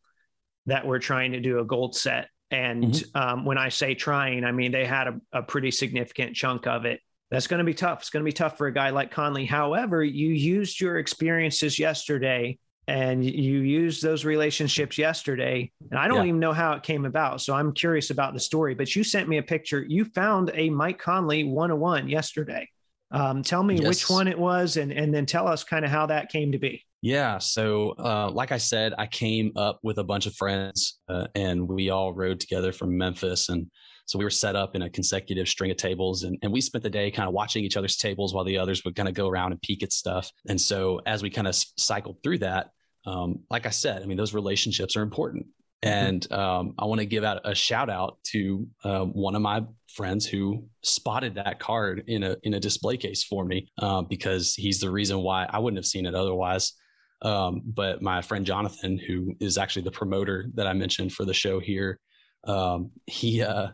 that were trying to do a gold set. And mm-hmm. um, when I say trying, I mean they had a, a pretty significant chunk of it. That's going to be tough. It's going to be tough for a guy like Conley. However, you used your experiences yesterday and you used those relationships yesterday and i don't yeah. even know how it came about so i'm curious about the story but you sent me a picture you found a mike conley 101 yesterday um, tell me yes. which one it was and, and then tell us kind of how that came to be yeah so uh, like i said i came up with a bunch of friends uh, and we all rode together from memphis and so we were set up in a consecutive string of tables and, and we spent the day kind of watching each other's tables while the others would kind of go around and peek at stuff. And so as we kind of cycled through that, um, like I said, I mean, those relationships are important. Mm-hmm. And um, I want to give out a shout out to uh, one of my friends who spotted that card in a in a display case for me uh, because he's the reason why I wouldn't have seen it otherwise. Um, but my friend Jonathan, who is actually the promoter that I mentioned for the show here, um, he uh,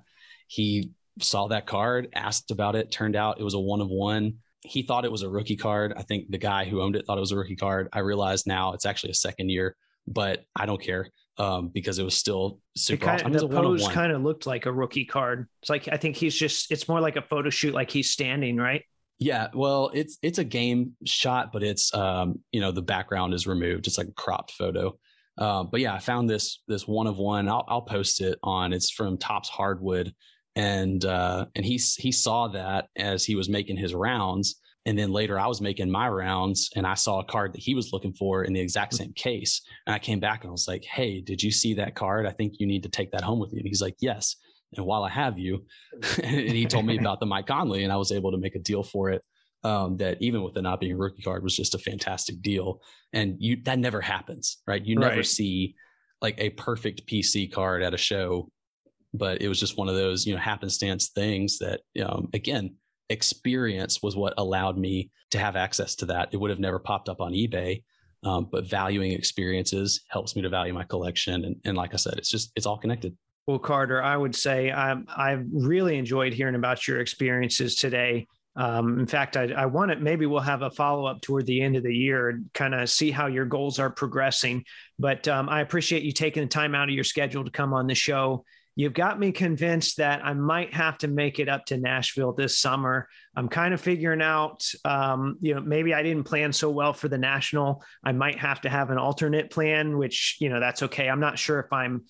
he saw that card, asked about it. Turned out it was a one of one he thought it was a rookie card. I think the guy who owned it thought it was a rookie card. I realize now it's actually a second year, but I don't care um, because it was still super. Kind of, the pose kind of looked like a rookie card. It's like I think he's just. It's more like a photo shoot, like he's standing, right? Yeah, well, it's it's a game shot, but it's um, you know the background is removed. It's like a cropped photo. Uh, but yeah, I found this this one of one. I'll, I'll post it on. It's from Topps Hardwood and uh, and he he saw that as he was making his rounds, and then later I was making my rounds, and I saw a card that he was looking for in the exact same case, and I came back and I was like, "Hey, did you see that card? I think you need to take that home with you." And he's like, "Yes." And while I have you, and he told me about the Mike Conley, and I was able to make a deal for it. Um, that even with it not being a rookie card was just a fantastic deal, and you that never happens, right? You never right. see like a perfect PC card at a show but it was just one of those you know happenstance things that um, again experience was what allowed me to have access to that it would have never popped up on ebay um, but valuing experiences helps me to value my collection and, and like i said it's just it's all connected well carter i would say i i really enjoyed hearing about your experiences today um, in fact, I, I want it. Maybe we'll have a follow up toward the end of the year and kind of see how your goals are progressing. But um, I appreciate you taking the time out of your schedule to come on the show You've got me convinced that I might have to make it up to Nashville this summer. I'm kind of figuring out, um, you know, maybe I didn't plan so well for the national. I might have to have an alternate plan, which, you know, that's okay. I'm not sure if I'm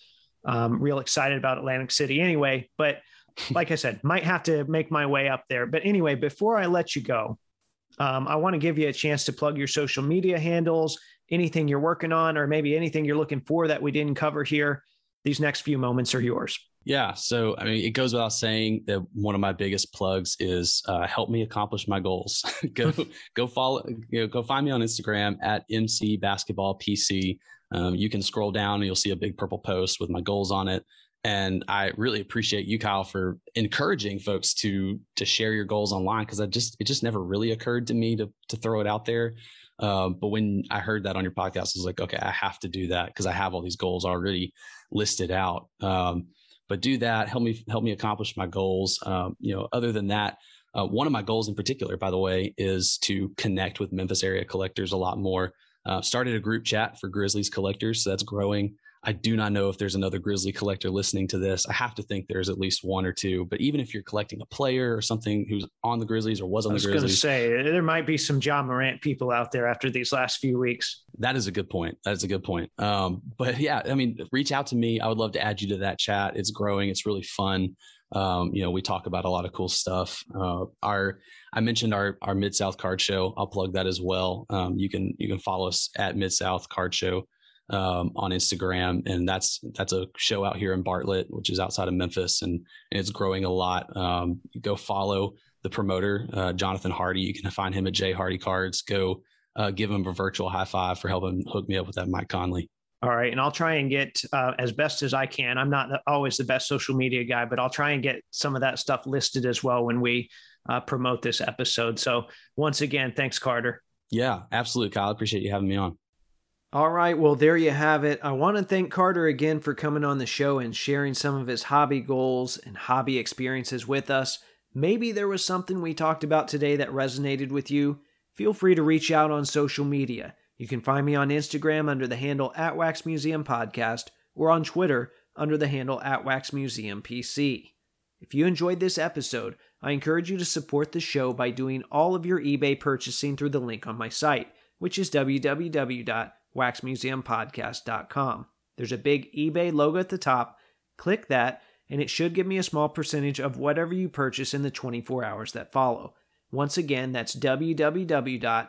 um, real excited about Atlantic City anyway, but like I said, might have to make my way up there. But anyway, before I let you go, um, I want to give you a chance to plug your social media handles, anything you're working on, or maybe anything you're looking for that we didn't cover here these next few moments are yours. Yeah. So, I mean, it goes without saying that one of my biggest plugs is uh, help me accomplish my goals. go, go follow, you know, go find me on Instagram at MC Basketball PC. Um, you can scroll down and you'll see a big purple post with my goals on it. And I really appreciate you, Kyle, for encouraging folks to to share your goals online because I just it just never really occurred to me to to throw it out there. Um, but when I heard that on your podcast, I was like, okay, I have to do that because I have all these goals already listed out. Um, but do that, help me help me accomplish my goals. Um, you know, other than that, uh, one of my goals in particular, by the way, is to connect with Memphis area collectors a lot more. Uh, started a group chat for Grizzlies collectors, so that's growing. I do not know if there's another Grizzly collector listening to this. I have to think there's at least one or two. But even if you're collecting a player or something who's on the Grizzlies or was on the Grizzlies, I was going to say there might be some Ja Morant people out there after these last few weeks. That is a good point. That is a good point. Um, but yeah, I mean, reach out to me. I would love to add you to that chat. It's growing. It's really fun. Um, you know, we talk about a lot of cool stuff. Uh, our I mentioned our our Mid South Card Show. I'll plug that as well. Um, you can you can follow us at Mid South Card Show um, on Instagram, and that's that's a show out here in Bartlett, which is outside of Memphis, and, and it's growing a lot. Um, go follow the promoter, uh, Jonathan Hardy. You can find him at J Hardy Cards. Go uh, give him a virtual high five for helping hook me up with that Mike Conley. All right, and I'll try and get uh, as best as I can. I'm not always the best social media guy, but I'll try and get some of that stuff listed as well when we uh, promote this episode. So once again, thanks, Carter. Yeah, absolutely, Kyle. I appreciate you having me on. All right, well, there you have it. I want to thank Carter again for coming on the show and sharing some of his hobby goals and hobby experiences with us. Maybe there was something we talked about today that resonated with you. feel free to reach out on social media. You can find me on Instagram under the handle at Wax Museum Podcast or on Twitter under the handle at Wax Museum PC. If you enjoyed this episode, I encourage you to support the show by doing all of your eBay purchasing through the link on my site, which is www.waxmuseumpodcast.com. There's a big eBay logo at the top. Click that, and it should give me a small percentage of whatever you purchase in the 24 hours that follow. Once again, that's www.waxmuseumpodcast.com.